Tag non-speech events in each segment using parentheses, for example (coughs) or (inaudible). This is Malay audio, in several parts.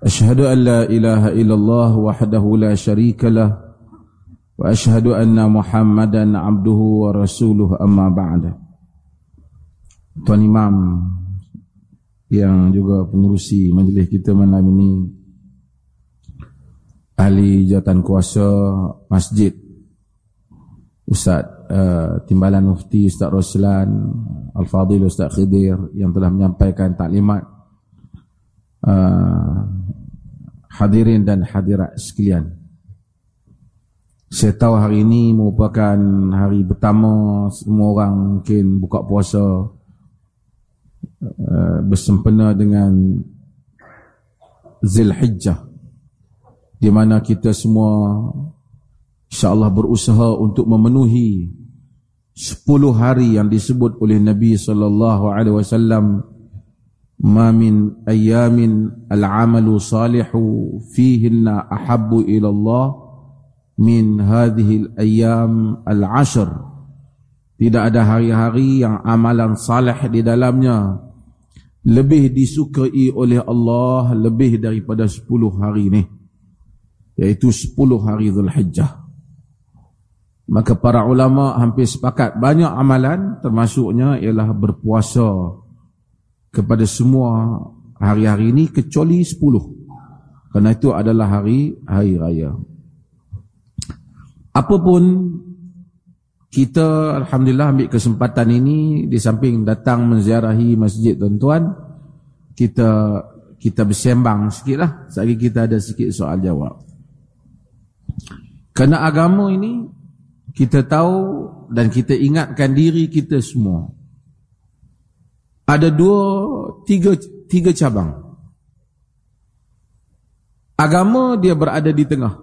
أشهد أن لا إله إلا الله وحده لا شريك له وأشهد أن محمدا عبده ورسوله أما بعد. Tuan Imam yang juga penerusi majlis kita malam ini Ahli Jawatan Kuasa Masjid Ustaz uh, Timbalan Mufti Ustaz Roslan Al-Fadil Ustaz Khidir yang telah menyampaikan taklimat uh, hadirin dan hadirat sekalian. Saya tahu hari ini merupakan hari pertama semua orang mungkin buka puasa uh, bersempena dengan Zilhijjah di mana kita semua insya-Allah berusaha untuk memenuhi 10 hari yang disebut oleh Nabi sallallahu alaihi wasallam ما من أيام العمل صالح فيهن أحب إلى الله من هذه الأيام العشر tidak ada hari-hari yang amalan salih di dalamnya lebih disukai oleh Allah lebih daripada 10 hari ini yaitu 10 hari Zulhijjah maka para ulama hampir sepakat banyak amalan termasuknya ialah berpuasa kepada semua hari-hari ini kecuali 10 kerana itu adalah hari hari raya. Apapun kita Alhamdulillah ambil kesempatan ini di samping datang menziarahi masjid tuan-tuan kita kita bersembang sikit lah sekali kita ada sikit soal jawab. Kerana agama ini kita tahu dan kita ingatkan diri kita semua ada dua, tiga, tiga cabang. Agama dia berada di tengah.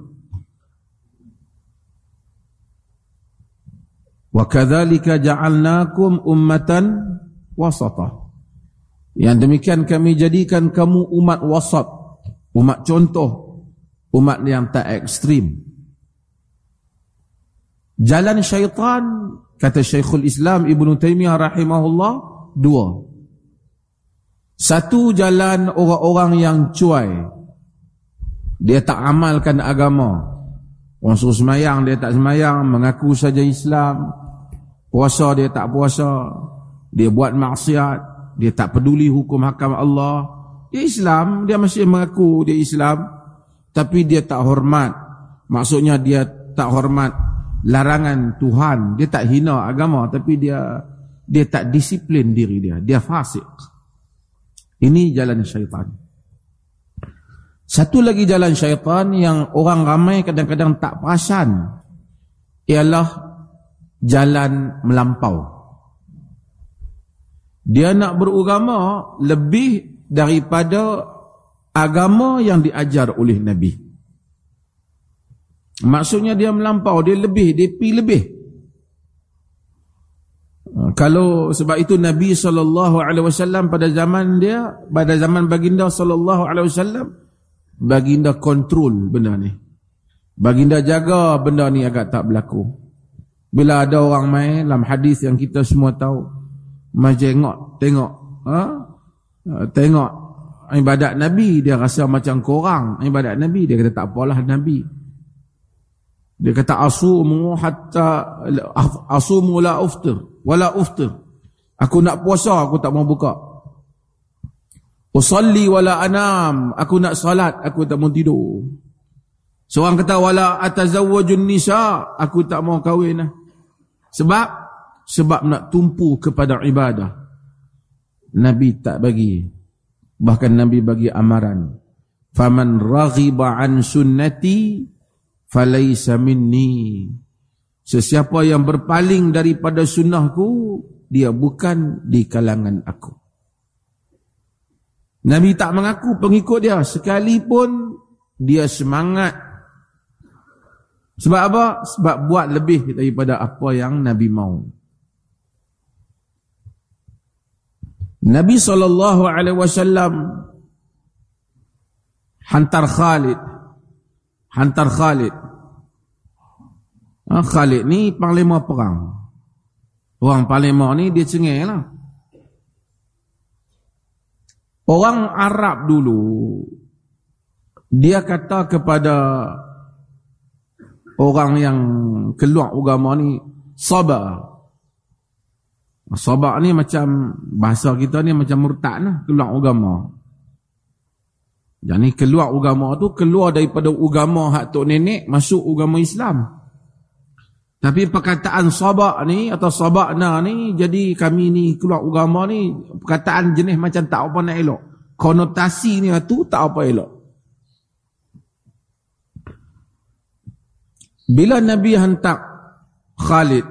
Wa kadzalika ja'alnakum ummatan wasata. Yang demikian kami jadikan kamu umat wasat, umat contoh, umat yang tak ekstrim. Jalan syaitan kata Syekhul Islam Ibn Taymiyah rahimahullah dua. Satu jalan orang-orang yang cuai. Dia tak amalkan agama. Orang suruh semayang, dia tak semayang. Mengaku saja Islam. Puasa, dia tak puasa. Dia buat maksiat. Dia tak peduli hukum hakam Allah. Dia Islam, dia masih mengaku dia Islam. Tapi dia tak hormat. Maksudnya dia tak hormat larangan Tuhan. Dia tak hina agama. Tapi dia dia tak disiplin diri dia. Dia fasik. Ini jalan syaitan. Satu lagi jalan syaitan yang orang ramai kadang-kadang tak perasan ialah jalan melampau. Dia nak beragama lebih daripada agama yang diajar oleh Nabi. Maksudnya dia melampau, dia lebih, dia pi lebih. Kalau sebab itu Nabi SAW pada zaman dia, pada zaman baginda SAW, baginda kontrol benda ni. Baginda jaga benda ni agak tak berlaku. Bila ada orang main dalam hadis yang kita semua tahu, majengok, tengok, ha? tengok ibadat Nabi, dia rasa macam korang ibadat Nabi, dia kata tak apalah Nabi. Dia kata asumu hatta asumu la uftir wala uftir. Aku nak puasa aku tak mau buka. Usalli wala anam, aku nak salat aku tak mau tidur. Seorang kata wala atazawwajun nisa, aku tak mau kahwin lah. Sebab sebab nak tumpu kepada ibadah. Nabi tak bagi. Bahkan Nabi bagi amaran. Faman raghiba an sunnati falaisa minni sesiapa yang berpaling daripada sunnahku dia bukan di kalangan aku Nabi tak mengaku pengikut dia sekalipun dia semangat sebab apa? Sebab buat lebih daripada apa yang Nabi mau. Nabi SAW hantar Khalid. Hantar Khalid. Ha, Khalid ni panglima perang. Orang panglima ni dia cengeng lah. Orang Arab dulu, dia kata kepada orang yang keluar agama ni sabar. Sabar ni macam bahasa kita ni macam murtad lah keluar agama. Jadi keluar agama tu keluar daripada agama hak tok nenek masuk agama Islam. Tapi perkataan sabar ni atau sabakna ni jadi kami ni keluar agama ni perkataan jenis macam tak apa nak elok. Konotasi ni tu tak apa elok. Bila Nabi hantar Khalid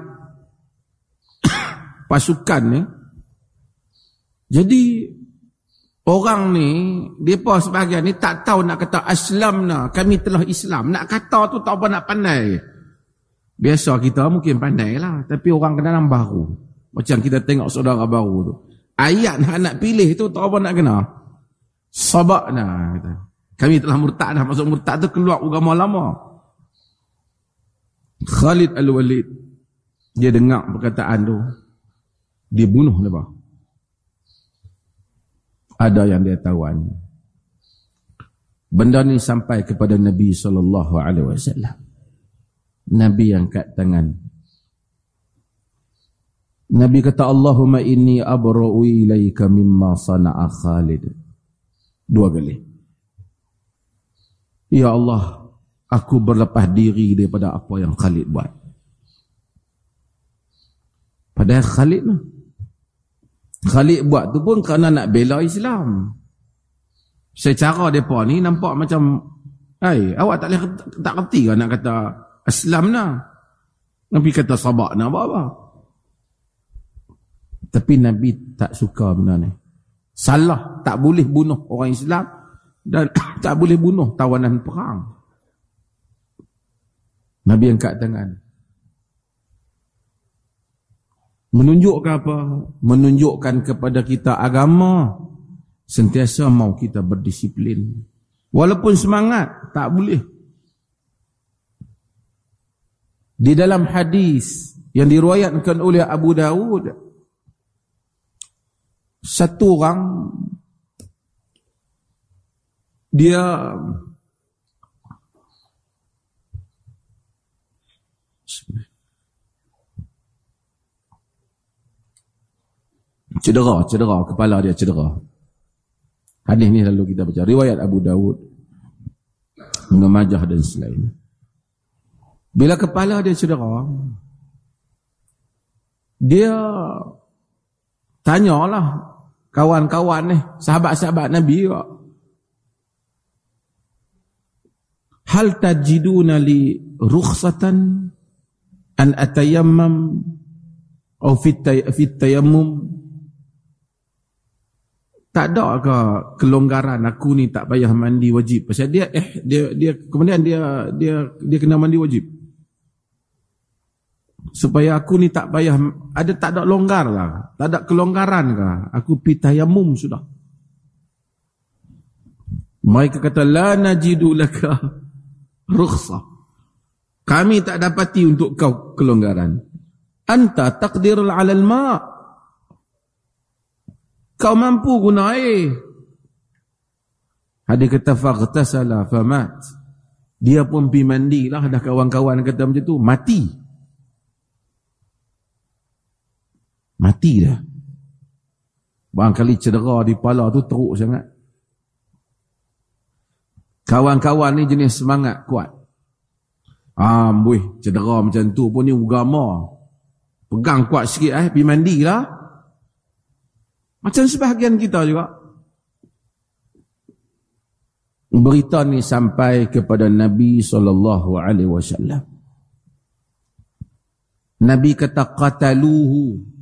(coughs) pasukan ni jadi orang ni depa sebahagian ni tak tahu nak kata aslamna kami telah Islam nak kata tu tak apa nak pandai biasa kita mungkin pandai lah tapi orang kena nama baru. Macam kita tengok saudara baru tu. Ayat nak, nak pilih tu tak apa nak kena. Sabakna kata. Kami telah murtad dah masuk murtad tu keluar agama lama. Khalid Al-Walid dia dengar perkataan tu. Dia bunuh apa ada yang dia tawan benda ni sampai kepada Nabi wasallam Nabi angkat tangan Nabi kata Allahumma inni abra'u ilaika mimma sana'a Khalid dua kali Ya Allah aku berlepas diri daripada apa yang Khalid buat. Padahal Khalid lah. Khalid buat tu pun kerana nak bela Islam. Secara mereka ni nampak macam Hai, awak tak boleh tak kerti ke nak kata Islam nak. Nabi kata sabak nak apa-apa. Tapi Nabi tak suka benda ni. Salah, tak boleh bunuh orang Islam dan (coughs) tak boleh bunuh tawanan perang. Nabi angkat tangan. Menunjukkan apa? Menunjukkan kepada kita agama sentiasa mau kita berdisiplin. Walaupun semangat, tak boleh. Di dalam hadis yang diruayatkan oleh Abu Dawud, satu orang dia Cedera, cedera, kepala dia cedera. Hadis ni lalu kita baca. Riwayat Abu Dawud. Mengemajah dan selain. Bila kepala dia cedera, dia tanyalah kawan-kawan ni, sahabat-sahabat Nabi juga. Hal tajiduna li rukhsatan an atayammam atau fit tayammum? Tak ada ke kelonggaran aku ni tak payah mandi wajib? Pasal dia eh dia dia kemudian dia dia dia kena mandi wajib supaya aku ni tak payah ada tak ada longgar lah tak ada kelonggaran ke aku pi tayamum sudah mereka kata la najidu laka rukhsah kami tak dapati untuk kau kelonggaran anta taqdir ala al-ma' Kau mampu guna air. Hadis kata faghtasala famat. Dia pun pergi mandi lah. Dah kawan-kawan kata macam tu. Mati. Mati dah. Barangkali cedera di pala tu teruk sangat. Kawan-kawan ni jenis semangat kuat. Ah, buih, cedera macam tu pun ni ugama. Pegang kuat sikit eh, pergi mandi lah. Macam sebahagian kita juga. Berita ni sampai kepada Nabi wasallam. Nabi kata qataluhu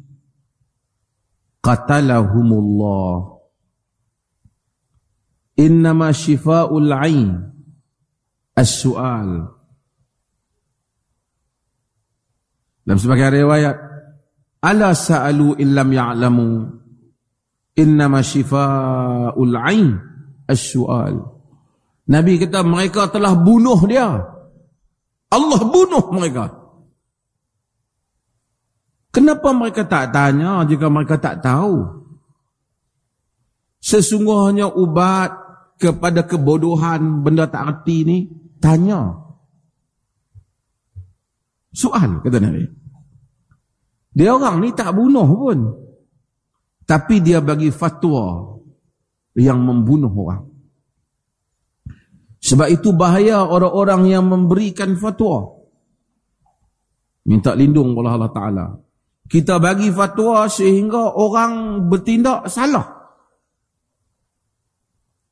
qatalahumullah. Innama shifa'ul 'ain as-su'al. Dalam sebagian riwayat, ala sa'alu illam ya'lamu innama shifa'ul 'ain as-su'al. Nabi kata mereka telah bunuh dia. Allah bunuh mereka. Kenapa mereka tak tanya jika mereka tak tahu? Sesungguhnya ubat kepada kebodohan benda tak erti ni, tanya. Soal, kata Nabi. Dia orang ni tak bunuh pun. Tapi dia bagi fatwa yang membunuh orang. Sebab itu bahaya orang-orang yang memberikan fatwa. Minta lindung oleh Allah Ta'ala. Kita bagi fatwa sehingga orang bertindak salah.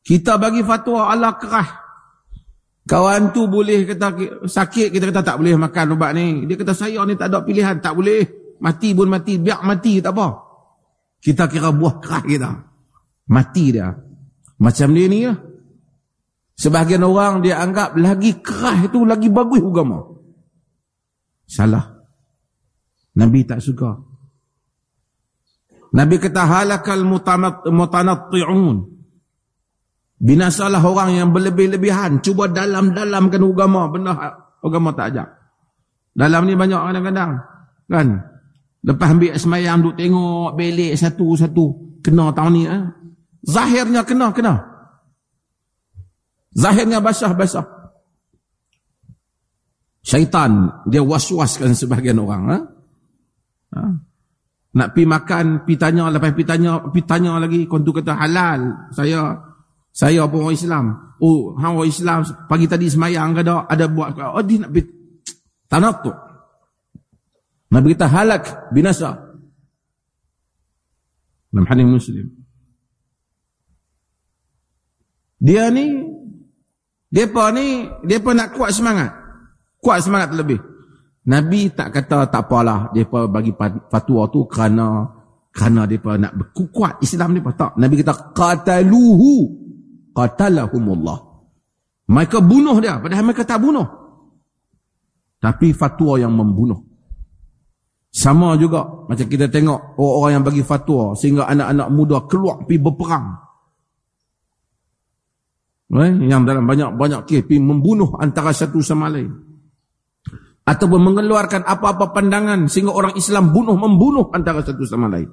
Kita bagi fatwa ala kerah. Kawan tu boleh kata sakit, kita kata tak boleh makan ubat ni. Dia kata saya ni tak ada pilihan, tak boleh. Mati pun mati, biar mati tak apa. Kita kira buah kerah kita. Mati dia. Macam dia ni lah. Sebahagian orang dia anggap lagi kerah itu lagi bagus agama. Salah. Nabi tak suka. Nabi kata halakal mutanatti'un. Binasalah orang yang berlebih-lebihan. Cuba dalam-dalamkan agama. Benda agama tak ajak. Dalam ni banyak kadang-kadang. Kan? Lepas ambil semayang, duk tengok belik satu-satu. Kena tahun ni. Eh? Zahirnya kena, kena. Zahirnya basah-basah. Syaitan, dia was-waskan sebahagian orang. Eh? Ha? Nak pi makan, pi tanya, lepas pi tanya, pi tanya lagi. Kau tu kata halal. Saya saya pun orang Islam. Oh, hang orang Islam pagi tadi semayang ke ada ada buat oh dia nak tanah tu. Nabi kita halak binasa. Dalam hadis Muslim. Dia ni depa ni depa nak kuat semangat. Kuat semangat terlebih. Nabi tak kata tak apalah depa bagi fatwa tu kerana kerana depa nak berkuat Islam ni tak. Nabi kata qataluhu qatalahumullah. Mereka bunuh dia padahal mereka tak bunuh. Tapi fatwa yang membunuh. Sama juga macam kita tengok orang-orang yang bagi fatwa sehingga anak-anak muda keluar pergi berperang. Eh, yang dalam banyak-banyak kes membunuh antara satu sama lain. Ataupun mengeluarkan apa-apa pandangan sehingga orang Islam bunuh membunuh antara satu sama lain.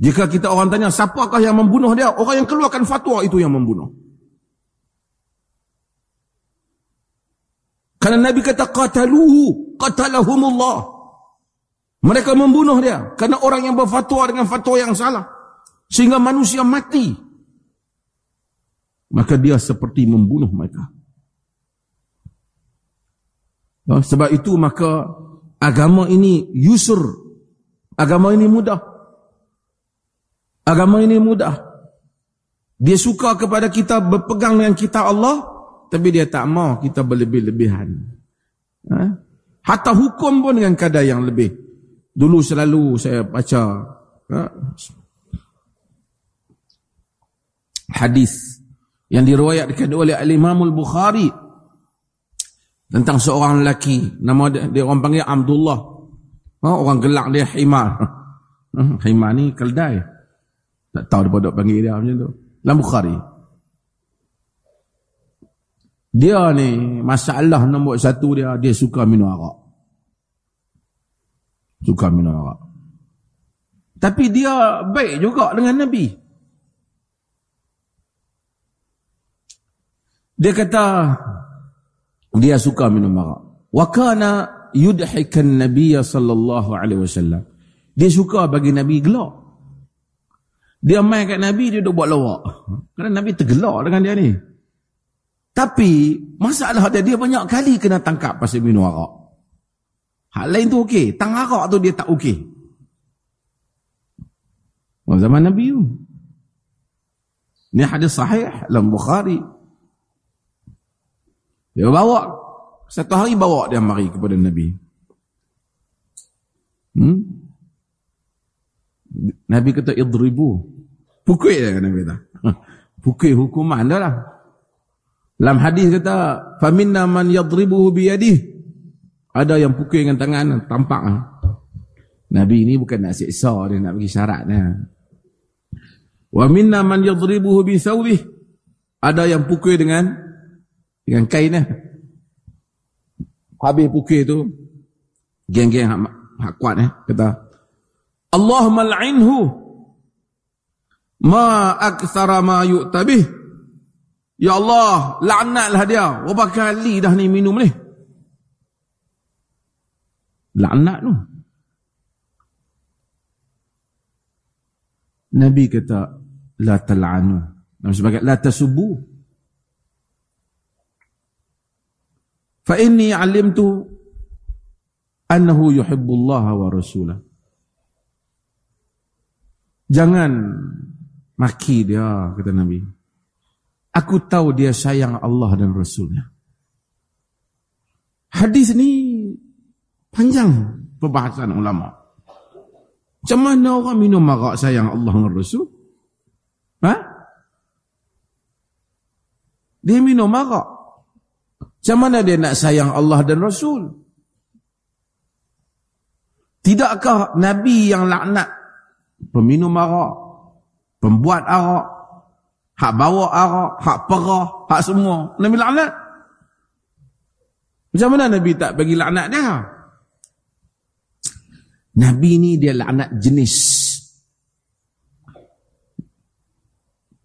Jika kita orang tanya, siapakah yang membunuh dia? Orang yang keluarkan fatwa itu yang membunuh. Karena Nabi kata, qataluhu, qatalahumullah. Mereka membunuh dia. Karena orang yang berfatwa dengan fatwa yang salah. Sehingga manusia mati. Maka dia seperti membunuh mereka. Sebab itu maka agama ini yusur. Agama ini mudah. Agama ini mudah. Dia suka kepada kita berpegang dengan kita Allah, tapi dia tak mau kita berlebih-lebihan. Ha? Hatta hukum pun dengan kadar yang lebih. Dulu selalu saya baca ha? hadis yang diriwayatkan oleh Al-Imam Al-Bukhari tentang seorang lelaki nama dia, dia orang panggil Abdullah. Ha? orang gelak dia Himar. (laughs) Himar ni keldai. Tak tahu dia dok panggil dia macam tu. Dalam Bukhari. Dia ni, masalah nombor satu dia, dia suka minum arak. Suka minum arak. Tapi dia baik juga dengan Nabi. Dia kata, dia suka minum arak. Wa kana yudhikan Nabi sallallahu alaihi wasallam. Dia suka bagi Nabi gelak. Dia main kat Nabi, dia duduk buat lawak. Kerana Nabi tergelak dengan dia ni. Tapi, masalah dia, dia banyak kali kena tangkap pasal minum arak. Hal lain tu okey. Tang arak tu dia tak okey. Zaman Nabi tu. Ini hadis sahih dalam Bukhari. Dia bawa. Satu hari bawa dia mari kepada Nabi. Hmm? Nabi kata idribu. Pukul dia Nabi kata. Pukul hukuman dah lah. Dalam hadis kata, "Faminna man yadribuhu bi Ada yang pukul dengan tangan tampak. Nabi ini bukan nak siksa dia nak bagi syarat dia. Wa minna man yadribuhu bi Ada yang pukul dengan dengan kain dia. Habis pukul tu geng-geng hak, hak kuat eh kata Allahumma al'inhu ma akthara ma yu'tabih Ya Allah, laknatlah dia. Berapa kali dah ni minum ni? Laknat tu. Nabi kata, La tal'anu. Nabi sebagai, La tasubu. Fa inni alimtu annahu yuhibbullah wa rasulah. Jangan maki dia, kata Nabi. Aku tahu dia sayang Allah dan Rasulnya. Hadis ni panjang perbahasan ulama. Macam mana orang minum marak sayang Allah dan Rasul? Ha? Dia minum marak. Macam mana dia nak sayang Allah dan Rasul? Tidakkah Nabi yang laknat peminum marak, pembuat arak, hak bawa arak, hak perah, hak semua. Nabi laknat. Macam mana Nabi tak bagi laknat dia? Nabi ni dia laknat jenis.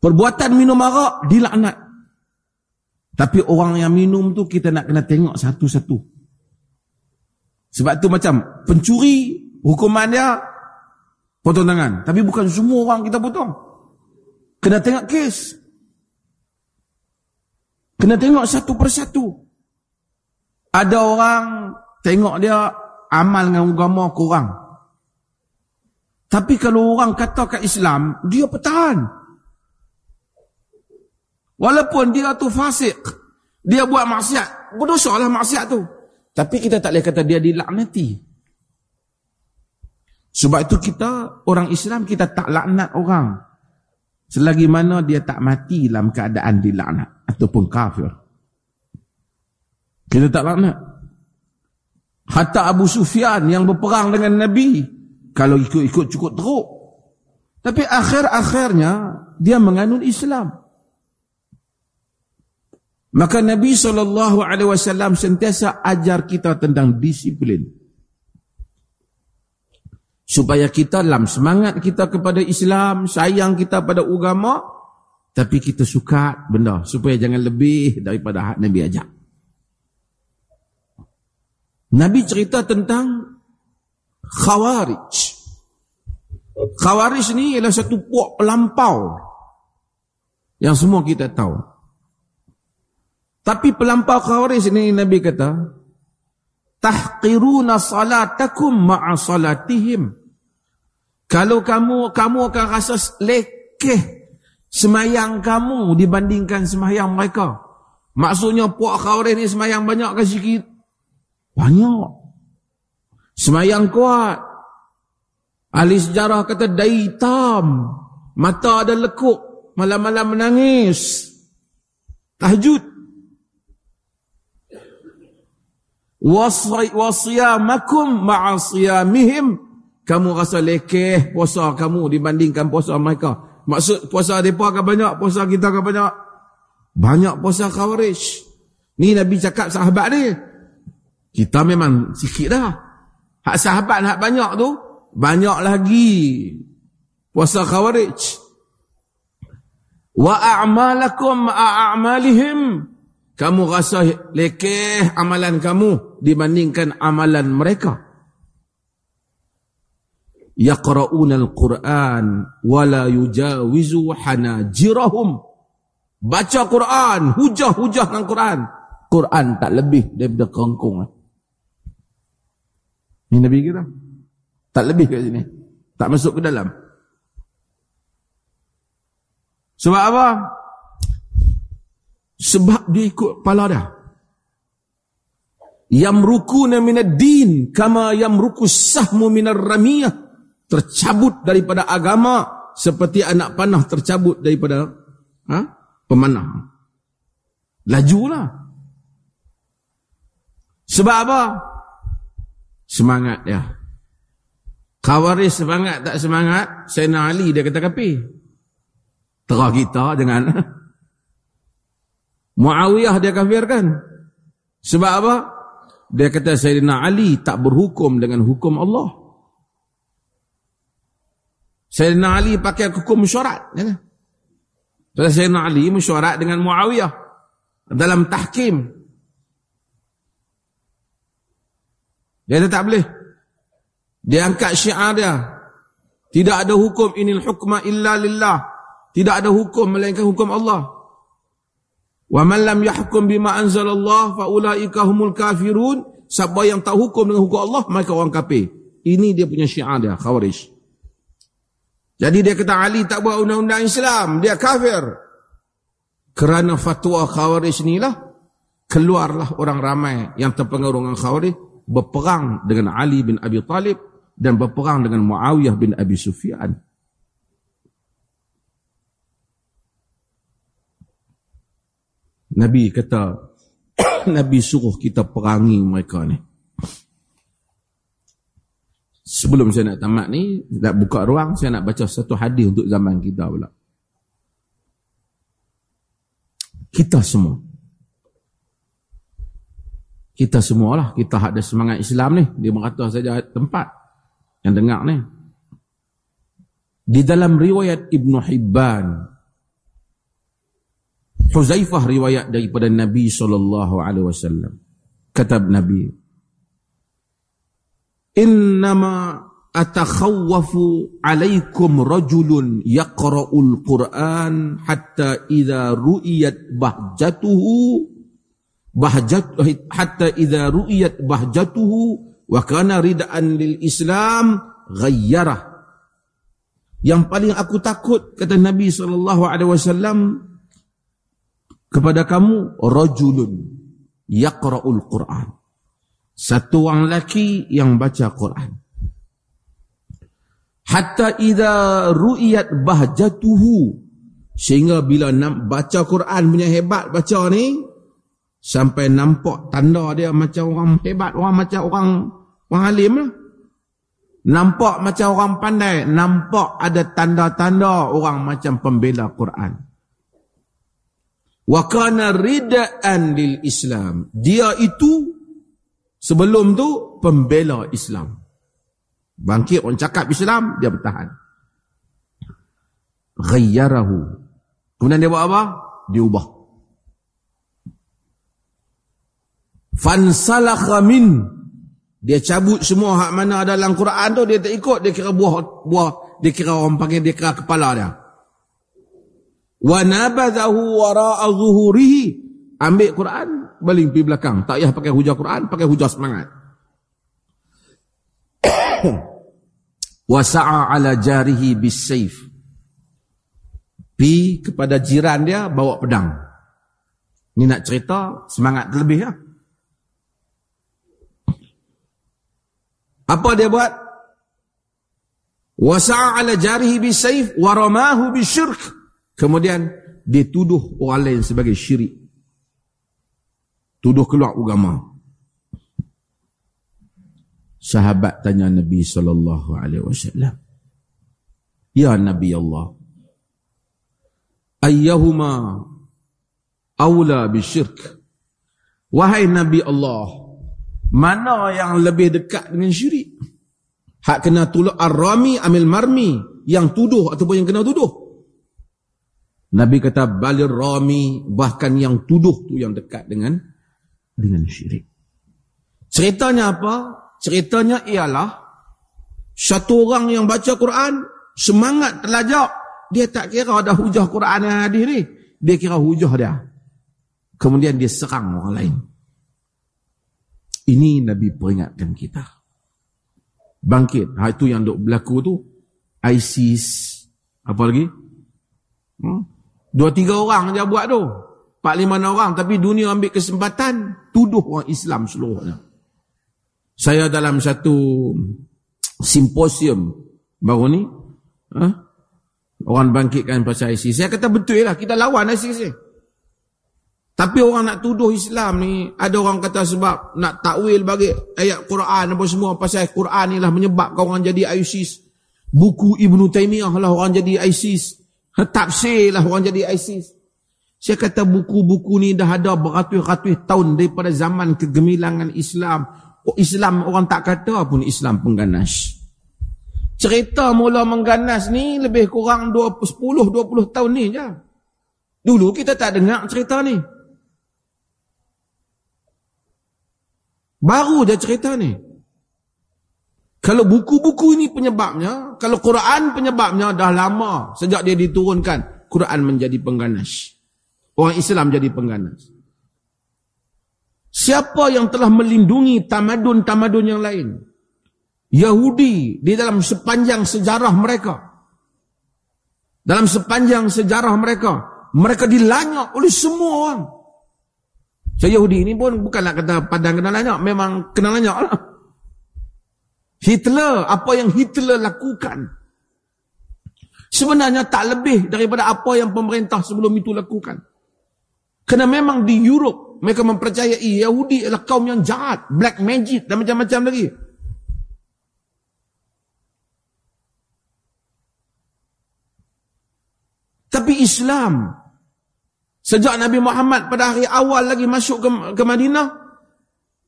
Perbuatan minum arak dilaknat. Tapi orang yang minum tu kita nak kena tengok satu-satu. Sebab tu macam pencuri hukuman dia potong tangan. Tapi bukan semua orang kita potong. Kena tengok kes. Kena tengok satu persatu. Ada orang tengok dia amal dengan agama kurang. Tapi kalau orang kata kat Islam, dia pertahan. Walaupun dia tu fasik. Dia buat maksiat. Berdosa lah maksiat tu. Tapi kita tak boleh kata dia dilaknati. Sebab itu kita, orang Islam, kita tak laknat orang. Selagi mana dia tak mati dalam keadaan dilaknat ataupun kafir. Kita tak laknat. Hatta Abu Sufyan yang berperang dengan Nabi. Kalau ikut-ikut cukup teruk. Tapi akhir-akhirnya dia menganut Islam. Maka Nabi SAW sentiasa ajar kita tentang disiplin supaya kita dalam semangat kita kepada Islam, sayang kita pada agama, tapi kita suka benda supaya jangan lebih daripada hak Nabi ajak. Nabi cerita tentang Khawarij. Khawarij ni ialah satu puak pelampau yang semua kita tahu. Tapi pelampau Khawarij ni Nabi kata, tahqiruna salatakum ma'a salatihim. Kalau kamu kamu akan rasa lekeh semayang kamu dibandingkan semayang mereka. Maksudnya puak khawarij ni semayang banyak ke sikit? Banyak. Semayang kuat. Ahli sejarah kata dai hitam mata ada lekuk. Malam-malam menangis. Tahajud wasiyamakum ma'asiyamihim kamu rasa lekeh puasa kamu dibandingkan puasa mereka. Maksud puasa mereka akan banyak puasa kita akan banyak. Banyak puasa khawarij. Ni Nabi cakap sahabat ni. Kita memang sikit dah. Hak sahabat hak banyak tu banyak lagi puasa khawarij. Wa a'malakum a'malihim kamu rasa lekeh amalan kamu dibandingkan amalan mereka. Yaqra'una al-Quran wa la yujawizu hanajirahum. Baca Quran, hujah-hujah dengan Quran. Quran tak lebih daripada kongkong. Ini Nabi kita. Tak lebih kat sini. Tak masuk ke dalam. Sebab apa? Sebab dia ikut kepala dah. Yamrukuna minad din kama yamruku sahmu minar ramiyah. Tercabut daripada agama seperti anak panah tercabut daripada ha? pemanah. Lajulah. Sebab apa? Semangat dia. Khawaris semangat tak semangat, Sayyidina Ali dia kata kapi. Terah kita dengan (laughs) Muawiyah dia kafirkan. Sebab apa? Dia kata Sayyidina Ali tak berhukum dengan hukum Allah. Sayyidina Ali pakai hukum mesyuarat. Ya? Sayyidina Ali mesyuarat dengan Muawiyah dalam tahkim. Dia kata tak boleh. Dia angkat syiar dia. Tidak ada hukum inil hukma illa lillah. Tidak ada hukum melainkan hukum Allah. Wa man lam yahkum bima anzalallah fa ulaika humul kafirun. Siapa yang tak hukum dengan hukum Allah maka orang kafir. Ini dia punya syiar dia, Khawarij. Jadi dia kata Ali tak buat undang-undang Islam, dia kafir. Kerana fatwa Khawarij inilah keluarlah orang ramai yang terpengaruh dengan Khawarij berperang dengan Ali bin Abi Talib dan berperang dengan Muawiyah bin Abi Sufyan. Nabi kata, (coughs) Nabi suruh kita perangi mereka ni. Sebelum saya nak tamat ni, nak buka ruang, saya nak baca satu hadis untuk zaman kita pula. Kita semua. Kita semualah, kita ada semangat Islam ni. Dia merata saja tempat yang dengar ni. Di dalam riwayat Ibn Hibban, Huzaifah riwayat daripada Nabi sallallahu alaihi wasallam. Kata Nabi, "Innama atakhawwafu alaikum rajulun yaqra'ul Qur'an hatta idza ru'iyat bahjatuhu bahjat hatta idza ru'iyat bahjatuhu wa kana ridaan lil Islam ghayyarah. Yang paling aku takut kata Nabi sallallahu alaihi wasallam kepada kamu rajulun yaqra'ul Quran. Satu orang lelaki yang baca Quran. Hatta idza ru'iyat bahjatuhu sehingga bila baca Quran punya hebat baca ni sampai nampak tanda dia macam orang hebat, orang macam orang orang alim lah. Nampak macam orang pandai, nampak ada tanda-tanda orang macam pembela Quran. Wa kana ridaan lil Islam. Dia itu sebelum tu pembela Islam. Bangkit orang cakap Islam, dia bertahan. Ghayyarahu. Kemudian dia buat apa? Dia ubah. fansalakha min dia cabut semua hak mana dalam Quran tu dia tak ikut dia kira buah buah dia kira orang panggil dia kira kepala dia wa nabadahu wara'a zuhurihi ambil Quran baling pergi belakang tak payah pakai hujah Quran pakai hujah semangat (coughs) wa sa'a ala jarihi bisayf pi kepada jiran dia bawa pedang ni nak cerita semangat terlebih ya? Apa dia buat? Wasa'a ala jarihi bisayf wa ramahu bisyirk. Kemudian dia tuduh orang lain sebagai syirik. Tuduh keluar agama. Sahabat tanya Nabi sallallahu alaihi wasallam. Ya Nabi Allah. Ayyahuma awla bisyirk. Wahai Nabi Allah, mana yang lebih dekat dengan syirik? Hak kena tolak ar-rami amil marmi. Yang tuduh ataupun yang kena tuduh. Nabi kata balir rami bahkan yang tuduh tu yang dekat dengan dengan syirik. Ceritanya apa? Ceritanya ialah satu orang yang baca Quran semangat telajak dia tak kira ada hujah Quran yang hadir ni. Dia kira hujah dia. Kemudian dia serang orang lain. Ini Nabi peringatkan kita. Bangkit. Ha, itu yang duk berlaku tu. ISIS. Apa lagi? Hmm? Dua tiga orang dia buat tu. Empat lima orang. Tapi dunia ambil kesempatan. Tuduh orang Islam seluruhnya. Saya dalam satu simposium baru ni. Ha? Orang bangkitkan pasal ISIS. Saya kata betul lah. Kita lawan ISIS ni. Tapi orang nak tuduh Islam ni, ada orang kata sebab nak takwil bagi ayat Quran apa semua, pasal Quran ni lah menyebabkan orang jadi ISIS. Buku Ibn Taymiyah lah orang jadi ISIS. Tafsir lah orang jadi ISIS. Saya kata buku-buku ni dah ada beratus-ratus tahun daripada zaman kegemilangan Islam. Oh, Islam orang tak kata pun Islam pengganas. Cerita mula mengganas ni lebih kurang 10-20 tahun ni je. Dulu kita tak dengar cerita ni. Baru je cerita ni. Kalau buku-buku ini penyebabnya, kalau Quran penyebabnya dah lama sejak dia diturunkan, Quran menjadi pengganas. Orang Islam jadi pengganas. Siapa yang telah melindungi tamadun-tamadun yang lain? Yahudi di dalam sepanjang sejarah mereka. Dalam sepanjang sejarah mereka, mereka dilanyak oleh semua orang. Saya Yahudi ini pun bukanlah kata padang kenal lanyak, memang kenal lanyak lah. Hitler, apa yang Hitler lakukan. Sebenarnya tak lebih daripada apa yang pemerintah sebelum itu lakukan. Kerana memang di Europe, mereka mempercayai Yahudi adalah kaum yang jahat, black magic dan macam-macam lagi. Tapi Islam Sejak Nabi Muhammad pada hari awal lagi masuk ke, ke Madinah,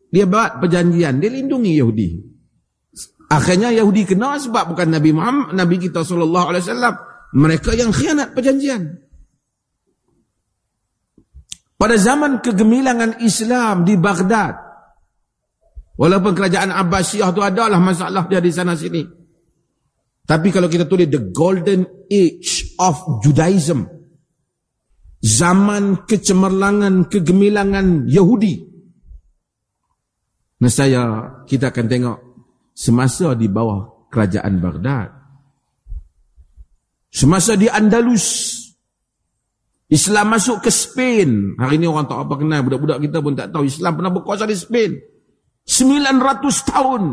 dia buat perjanjian, dia lindungi Yahudi. Akhirnya Yahudi kena sebab bukan Nabi Muhammad, Nabi kita sallallahu alaihi wasallam, mereka yang khianat perjanjian. Pada zaman kegemilangan Islam di Baghdad, walaupun kerajaan Abbasiyah itu adalah masalah dia di sana sini. Tapi kalau kita tulis the golden age of Judaism, zaman kecemerlangan kegemilangan Yahudi. Nescaya kita akan tengok semasa di bawah kerajaan Baghdad. Semasa di Andalus. Islam masuk ke Spain. Hari ini orang tak apa kenal. Budak-budak kita pun tak tahu Islam pernah berkuasa di Spain. 900 tahun.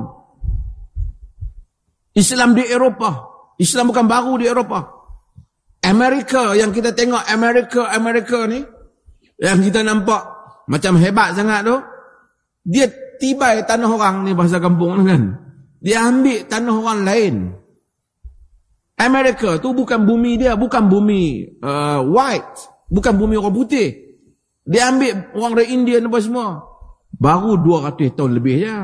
Islam di Eropah. Islam bukan baru di Eropah. Amerika yang kita tengok Amerika Amerika ni yang kita nampak macam hebat sangat tu dia tibai tanah orang ni bahasa kampung kan dia ambil tanah orang lain Amerika tu bukan bumi dia bukan bumi uh, white bukan bumi orang putih dia ambil orang dari India apa semua baru 200 tahun lebih ya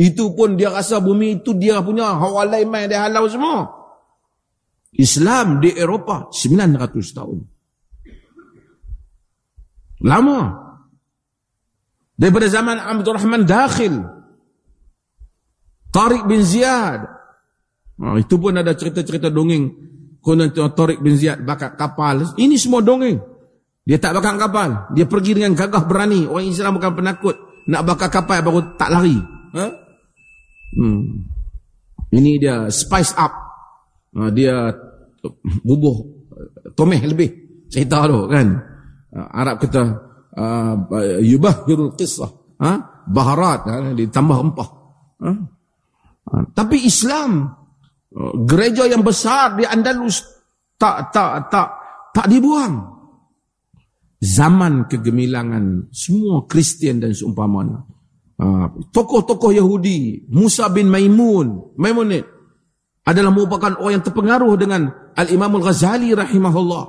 itu pun dia rasa bumi itu dia punya hawa main dia halau semua Islam di Eropah 900 tahun. Lama. Daripada zaman Abdul Rahman Dakhil. Tariq bin Ziyad. Oh, itu pun ada cerita-cerita dongeng. Konon Tariq bin Ziyad bakar kapal. Ini semua dongeng. Dia tak bakar kapal. Dia pergi dengan gagah berani. Orang Islam bukan penakut. Nak bakar kapal baru tak lari. Ha? Hmm. Ini dia spice up. Uh, dia bubuh tomeh lebih cerita tu kan uh, Arab kata uh, yubahirul qissah ha? baharat ha? ditambah rempah ha? Tapi Islam gereja yang besar di Andalus tak tak tak tak dibuang zaman kegemilangan semua Kristian dan seumpamanya uh, tokoh-tokoh Yahudi Musa bin Maimun Maimunid adalah merupakan orang yang terpengaruh dengan Al-Imam Al-Ghazali rahimahullah.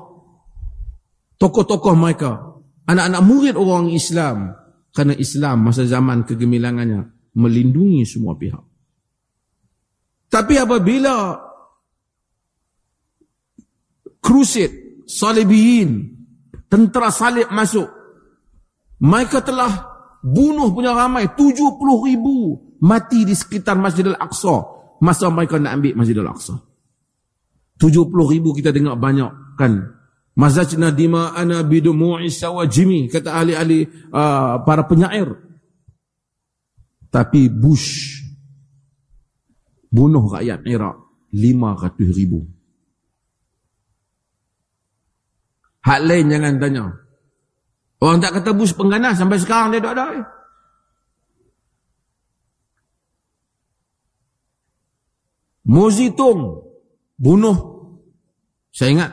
Tokoh-tokoh mereka. Anak-anak murid orang Islam. Kerana Islam masa zaman kegemilangannya melindungi semua pihak. Tapi apabila krusid, salibiyin, tentera salib masuk, mereka telah bunuh punya ramai 70 ribu mati di sekitar Masjid Al-Aqsa masa mereka nak ambil Masjid Al-Aqsa. 70 ribu kita dengar banyak kan. Mazajna dima ana bidumu'i sawajimi kata ahli-ahli uh, para penyair. Tapi Bush bunuh rakyat Iraq 500 ribu. Hak lain jangan tanya. Orang tak kata Bush pengganas sampai sekarang dia ada. Muzitong bunuh. Saya ingat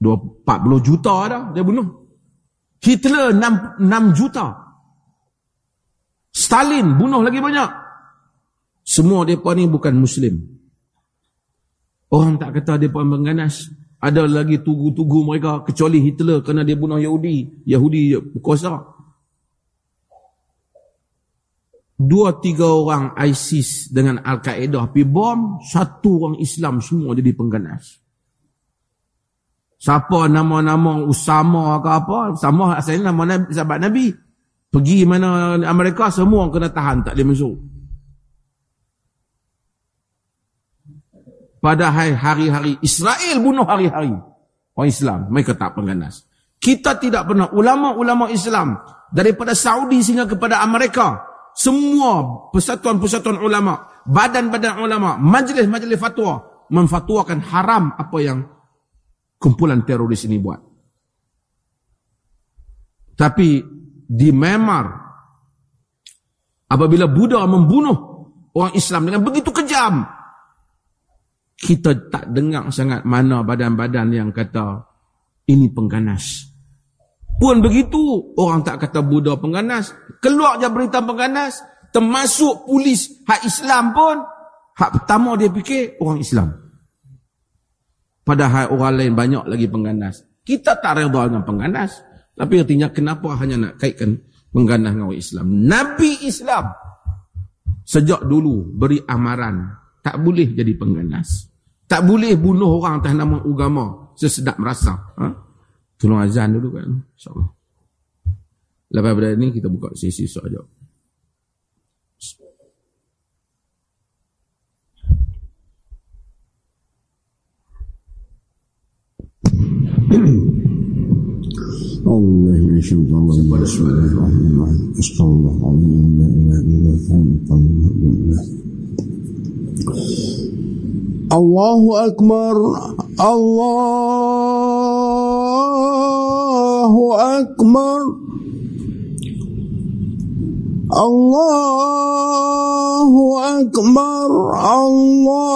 40 juta dah dia bunuh. Hitler 6, 6 juta. Stalin bunuh lagi banyak. Semua mereka ni bukan Muslim. Orang tak kata mereka mengganas. Ada lagi tugu-tugu mereka kecuali Hitler kerana dia bunuh Yahudi. Yahudi berkuasa. Dua tiga orang ISIS dengan Al-Qaeda pergi bom. Satu orang Islam semua jadi pengganas. Siapa nama-nama Usama ke apa, Usama asalnya nama Nabi, sahabat Nabi. Pergi mana Amerika, semua kena tahan, tak boleh masuk. Pada hari-hari Israel bunuh hari-hari. Orang Islam, mereka tak pengganas. Kita tidak pernah, ulama-ulama Islam, daripada Saudi sehingga kepada Amerika, semua persatuan-persatuan ulama, badan-badan ulama, majlis-majlis fatwa, memfatwakan haram apa yang kumpulan teroris ini buat. Tapi di Myanmar, apabila Buddha membunuh orang Islam dengan begitu kejam, kita tak dengar sangat mana badan-badan yang kata ini pengganas. Pun begitu, orang tak kata Buddha pengganas. Keluar je berita pengganas, termasuk polis hak Islam pun, hak pertama dia fikir orang Islam. Padahal orang lain banyak lagi pengganas. Kita tak reda dengan pengganas. Tapi artinya kenapa hanya nak kaitkan pengganas dengan Islam. Nabi Islam sejak dulu beri amaran tak boleh jadi pengganas. Tak boleh bunuh orang atas nama agama sesedap merasa. Ha? Tolong azan dulu kan. InsyaAllah. Lepas pada ini kita buka sesi saja. أعوذ بالله من الشيطان الرجيم بسم الله الرحمن الرحيم أستغفر الله العظيم لا إله إلا الله الله أكبر الله أكبر الله أكبر الله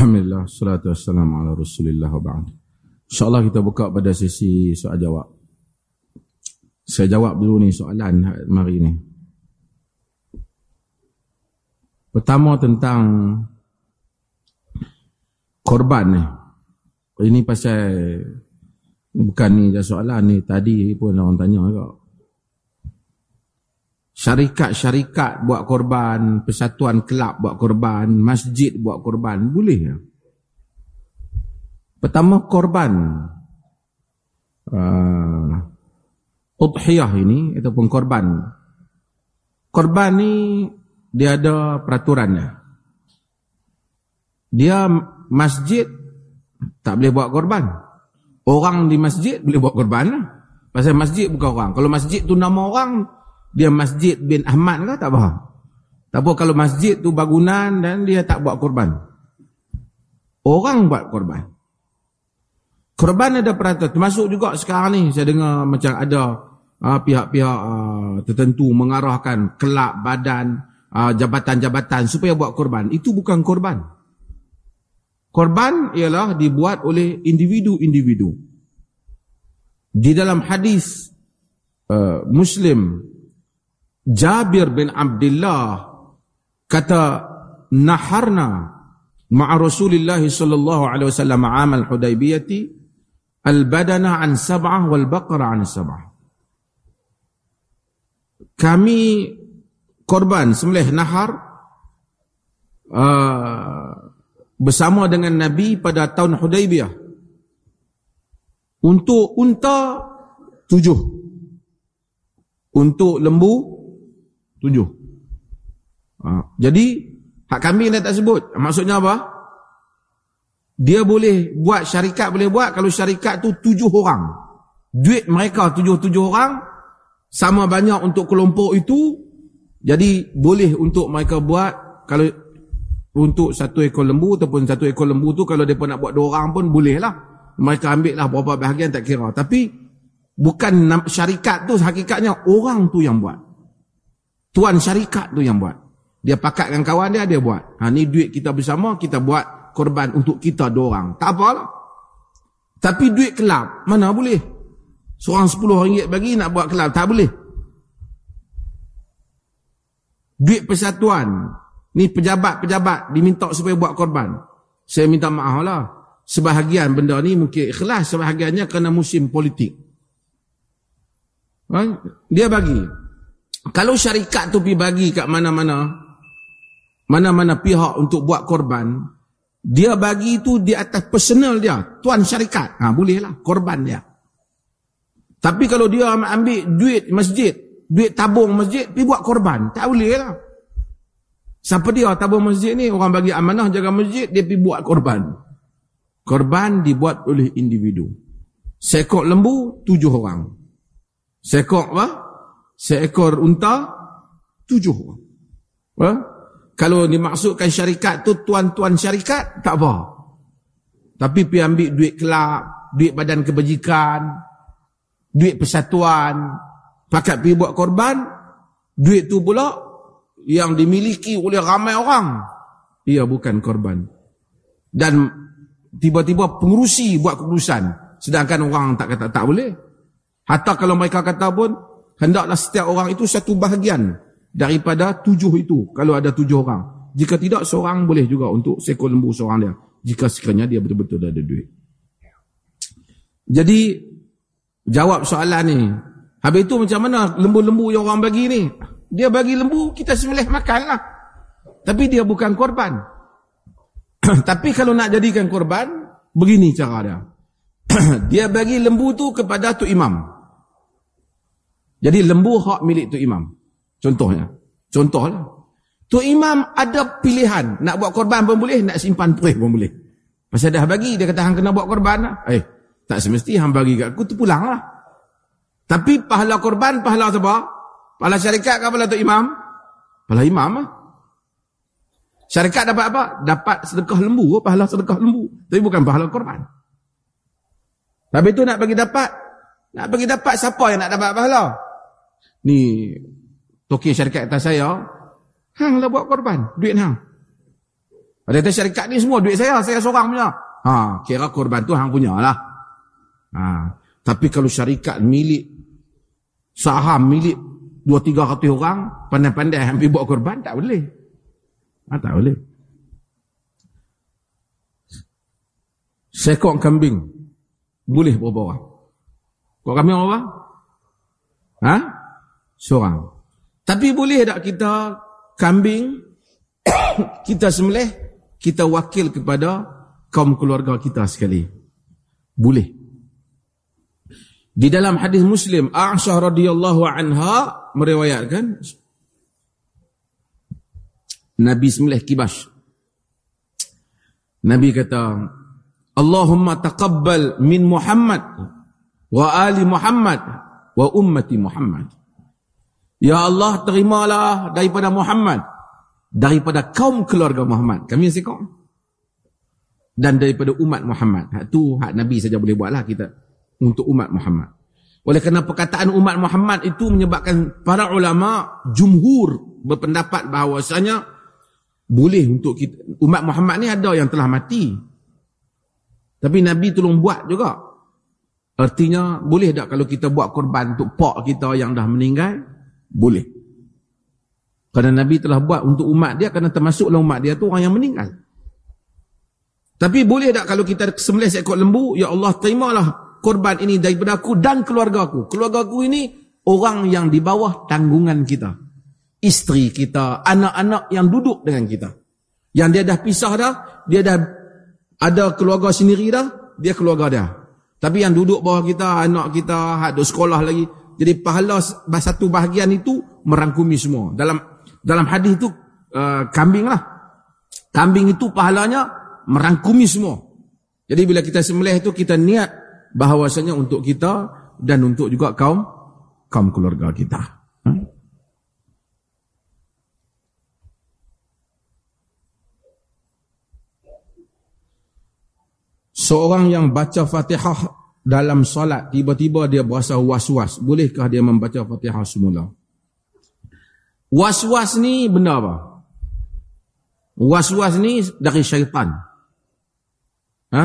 Alhamdulillah, salatu wassalamu ala rasulillah wa ba'd. InsyaAllah kita buka pada sesi soal jawab. Saya jawab dulu ni soalan hari ni. Pertama tentang korban ni. Ini pasal bukan ni soalan ni tadi pun orang tanya juga syarikat-syarikat buat korban, persatuan kelab buat korban, masjid buat korban, boleh? Pertama korban uh, udhiyah ini ataupun korban. Korban ni dia ada peraturannya. Dia masjid tak boleh buat korban. Orang di masjid boleh buat korban lah. Pasal masjid bukan orang. Kalau masjid tu nama orang, dia Masjid bin Ahmad ke tak faham. Tak apa kalau masjid tu bangunan dan dia tak buat korban. Orang buat korban. Korban ada peraturan. Termasuk juga sekarang ni saya dengar macam ada uh, pihak-pihak uh, tertentu mengarahkan kelab badan, uh, jabatan-jabatan supaya buat korban. Itu bukan korban. Korban ialah dibuat oleh individu-individu. Di dalam hadis uh, Muslim Jabir bin Abdullah kata naharna ma'a Rasulillah sallallahu alaihi wasallam amal Hudaybiyah al-badana an sab'ah wal baqara an sab'ah. Kami korban sembelih nahar uh, bersama dengan Nabi pada tahun Hudaybiyah. Untuk unta tujuh. Untuk lembu Tujuh. Ha. Jadi, hak kambing dia tak sebut. Maksudnya apa? Dia boleh buat syarikat, boleh buat kalau syarikat tu tujuh orang. Duit mereka tujuh-tujuh orang, sama banyak untuk kelompok itu, jadi boleh untuk mereka buat, kalau untuk satu ekor lembu ataupun satu ekor lembu tu kalau mereka nak buat dua orang pun boleh lah. Mereka ambil lah berapa bahagian tak kira. Tapi bukan syarikat tu hakikatnya orang tu yang buat. Tuan syarikat tu yang buat. Dia pakatkan kawan dia, dia buat. Ha, ni duit kita bersama, kita buat korban untuk kita dua orang. Tak apalah. Tapi duit kelab, mana boleh? Seorang sepuluh ringgit bagi nak buat kelab, tak boleh. Duit persatuan, ni pejabat-pejabat diminta supaya buat korban. Saya minta maaf lah. Sebahagian benda ni mungkin ikhlas, sebahagiannya kerana musim politik. Ha? Dia bagi kalau syarikat tu pergi bagi kat mana-mana mana-mana pihak untuk buat korban dia bagi tu di atas personal dia tuan syarikat. Ha, boleh lah korban dia. Tapi kalau dia ambil duit masjid duit tabung masjid pergi buat korban. Tak boleh lah siapa dia tabung masjid ni? Orang bagi amanah jaga masjid dia pergi buat korban. Korban dibuat oleh individu. Sekok lembu tujuh orang. Sekok apa seekor unta tujuh ha? kalau dimaksudkan syarikat tu tuan-tuan syarikat tak apa. Tapi pergi ambil duit kelab duit badan kebajikan duit persatuan pakat pergi buat korban duit tu pula yang dimiliki oleh ramai orang ia bukan korban. Dan tiba-tiba pengurusi buat keputusan sedangkan orang tak kata tak boleh. Hatta kalau mereka kata pun hendaklah setiap orang itu satu bahagian daripada tujuh itu kalau ada tujuh orang. Jika tidak seorang boleh juga untuk seekor lembu seorang dia jika sekiranya dia betul-betul ada duit. Jadi jawab soalan ni. Habis itu macam mana lembu-lembu yang orang bagi ni? Dia bagi lembu kita sembelih makan lah. Tapi dia bukan korban. (clears throat) Tapi kalau nak jadikan korban begini cara dia. (clears throat) Dia bagi lembu tu kepada tu imam jadi lembu hak milik tu imam. Contohnya. Contohlah. Tu imam ada pilihan. Nak buat korban pun boleh. Nak simpan perih pun boleh. Pasal dah bagi. Dia kata hang kena buat korban lah. Eh. Tak semesti hang bagi kat aku. Tu pulang lah. Tapi pahala korban. Pahala apa? Pahala syarikat ke pahala tu imam? Pahala imam lah. Syarikat dapat apa? Dapat sedekah lembu. Pahala sedekah lembu. Tapi bukan pahala korban. Tapi tu nak bagi dapat. Nak bagi dapat siapa yang nak dapat pahala? Ni toki syarikat atas saya hang lah buat korban duit hang Ada kata syarikat ni semua duit saya, saya seorang punya. Ha, kira korban tu hang punya lah. Ha, tapi kalau syarikat milik saham milik dua tiga ratus orang pandai-pandai ambil buat korban tak boleh. Ha, tak boleh. Sekok kambing boleh berapa orang? Kok kambing berapa? Ha? Seorang. Tapi boleh tak kita kambing (coughs) kita sembelih kita wakil kepada kaum keluarga kita sekali. Boleh. Di dalam hadis Muslim, Aisyah radhiyallahu anha meriwayatkan Nabi sembelih kibas. Nabi kata, Allahumma taqabbal min Muhammad wa ali Muhammad wa ummati Muhammad. Ya Allah terimalah daripada Muhammad daripada kaum keluarga Muhammad. Kami sekok. Dan daripada umat Muhammad. Hak tu hak Nabi saja boleh buatlah kita untuk umat Muhammad. Oleh kerana perkataan umat Muhammad itu menyebabkan para ulama jumhur berpendapat bahawasanya boleh untuk kita, umat Muhammad ni ada yang telah mati. Tapi Nabi tolong buat juga. Artinya boleh tak kalau kita buat korban untuk pak kita yang dah meninggal? Boleh. Kerana Nabi telah buat untuk umat dia kerana termasuklah umat dia tu orang yang meninggal. Tapi boleh tak kalau kita sembelih seekor lembu, ya Allah terimalah korban ini daripada aku dan keluarga aku. Keluarga aku ini orang yang di bawah tanggungan kita. Isteri kita, anak-anak yang duduk dengan kita. Yang dia dah pisah dah, dia dah ada keluarga sendiri dah, dia keluarga dia. Tapi yang duduk bawah kita, anak kita, ada sekolah lagi, jadi pahala satu bahagian itu merangkumi semua. Dalam dalam hadis itu uh, kambing lah. Kambing itu pahalanya merangkumi semua. Jadi bila kita sembelih itu kita niat bahawasanya untuk kita dan untuk juga kaum kaum keluarga kita. Ha? Seorang yang baca Fatihah dalam solat tiba-tiba dia berasa was-was. Bolehkah dia membaca fatihah semula? Was-was ni benda apa? Was-was ni dari syaitan. Ha?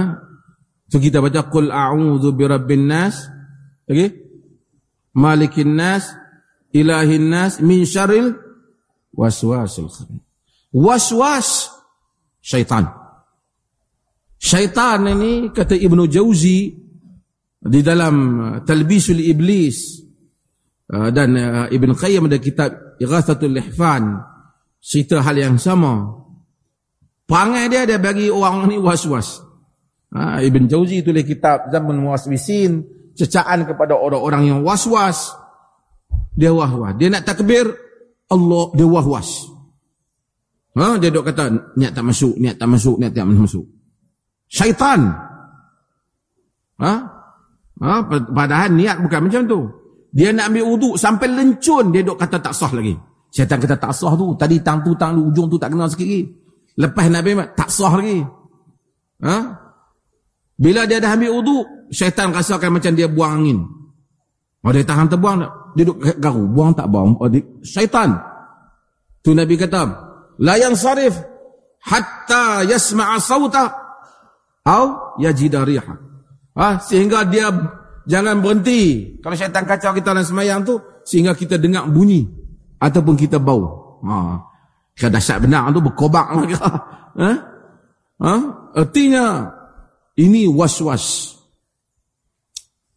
So kita baca qul a'udzu birabbin nas. Okey? Malikin nas ilahin nas min syarril khabith was-was syaitan. Syaitan ini kata Ibnu Jauzi di dalam uh, Talbisul Iblis uh, dan uh, Ibn Qayyim ada kitab Ighathatul Lihfan cerita hal yang sama. Pangai dia dia bagi orang ni was-was. Ha, Ibn Jauzi tulis kitab Zaman Muaswisin cecaan kepada orang-orang yang was-was. Dia was-was. Dia nak takbir Allah dia was-was. Ha, dia duk kata niat tak masuk niat tak masuk niat tak masuk. Syaitan. Ha? Ha? Padahal niat bukan macam tu. Dia nak ambil uduk sampai lencun dia duk kata tak sah lagi. Syaitan kata tak sah tu. Tadi tang tu tang tu ujung tu tak kenal sikit lagi. Lepas Nabi tak sah lagi. Ha? Bila dia dah ambil uduk, syaitan rasakan macam dia buang angin. Oh dia tahan terbuang tak? Dia duk garu. Buang tak buang? Oh, dia, syaitan. Tu Nabi kata, La yang sarif hatta yasma'a sawta au yajida riha. Ha? Sehingga dia jangan berhenti. Kalau syaitan kacau kita dalam semayang tu, sehingga kita dengar bunyi. Ataupun kita bau. Ha. Kaya dahsyat benar tu berkobak. (laughs) Ha? Ha? Artinya, ini was-was.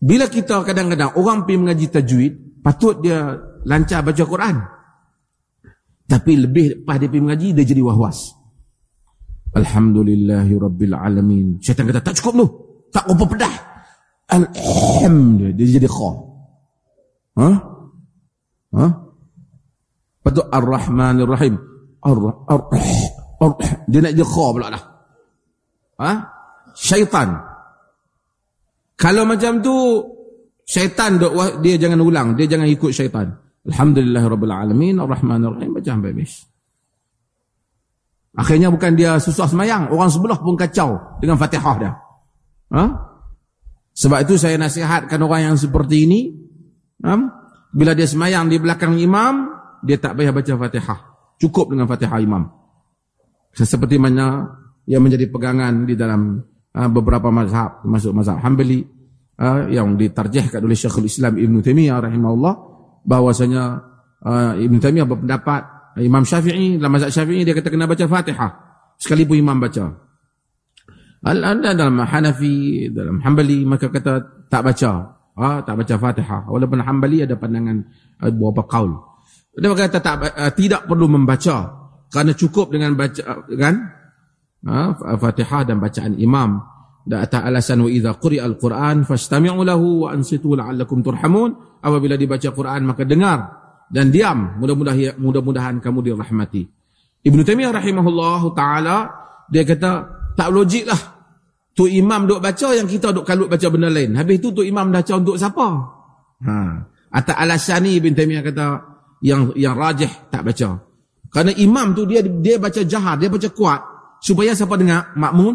Bila kita kadang-kadang orang pergi mengaji tajwid, patut dia lancar baca Quran. Tapi lebih lepas dia pergi mengaji, dia jadi was-was. Alhamdulillahi Rabbil Alamin. Syaitan kata, tak cukup tu tak apa pedah. Alhamdulillah dia jadi kha. Ha? Ha? Patu Ar-Rahmanir Rahim. Ar Ar Ar dia nak jadi kha pula dah. Ha? Syaitan. Kalau macam tu syaitan dia jangan ulang, dia jangan ikut syaitan. Alhamdulillah Rabbil Alamin Ar-Rahmanir Rahim baca habis. Akhirnya bukan dia susah semayang, orang sebelah pun kacau dengan Fatihah dia. Ha? Sebab itu saya nasihatkan orang yang seperti ini, ha? bila dia semayang di belakang imam, dia tak payah baca fatihah. Cukup dengan fatihah imam. seperti mana yang menjadi pegangan di dalam uh, beberapa mazhab termasuk mazhab Hambali uh, yang ditarjihkan oleh Syekhul Islam Ibn Taimiyah rahimahullah bahwasanya uh, Ibn Taimiyah berpendapat uh, Imam Syafi'i dalam mazhab Syafi'i dia kata kena baca Fatihah sekalipun imam baca ada dalam Hanafi dalam Hambali maka kata tak baca. Ha, tak baca Fatihah. Walaupun Hambali ada pandangan uh, beberapa kaul. Dia kata tak, uh, tidak perlu membaca. Kerana cukup dengan baca kan? Ha, Fatihah dan bacaan imam. Dan atas alasan wa idza quri'a al-Quran fastami'u lahu wa ansitu la'allakum turhamun. Apabila dibaca Quran maka dengar dan diam. Mudah-mudahan mudah-mudahan kamu dirahmati. Ibnu Taimiyah rahimahullah taala dia kata tak logik lah tu imam duk baca yang kita duk kalut baca benda lain habis tu tu imam dah untuk siapa ha atas alasan ni Ibnu Taimiyah kata yang yang rajih tak baca kerana imam tu dia dia baca jahat dia baca kuat supaya siapa dengar? Makmum?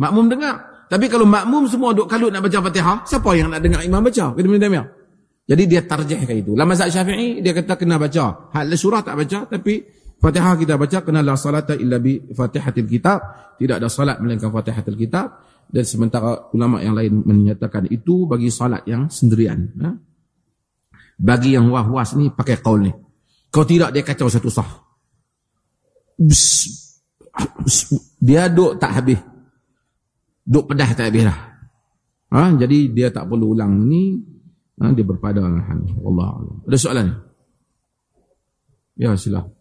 Makmum dengar. Tapi kalau makmum semua duk kalut nak baca Fatihah, siapa yang nak dengar imam baca? Kata Ibn Jadi dia tarjihkan itu. Lama Syafi'i dia kata kena baca. Hal surah tak baca tapi Fatihah kita baca kena la salata illa bi Fatihatil kitab. Tidak ada salat melainkan Fatihatil kitab dan sementara ulama yang lain menyatakan itu bagi salat yang sendirian. Ha? Bagi yang wah-was ni pakai kaul ni. Kau tidak dia kacau satu sah dia duk tak habis. Duk pedah tak habis dah. Ha? Jadi dia tak perlu ulang ni. Ha? Dia berpada Allah. Ada soalan? Ya silakan.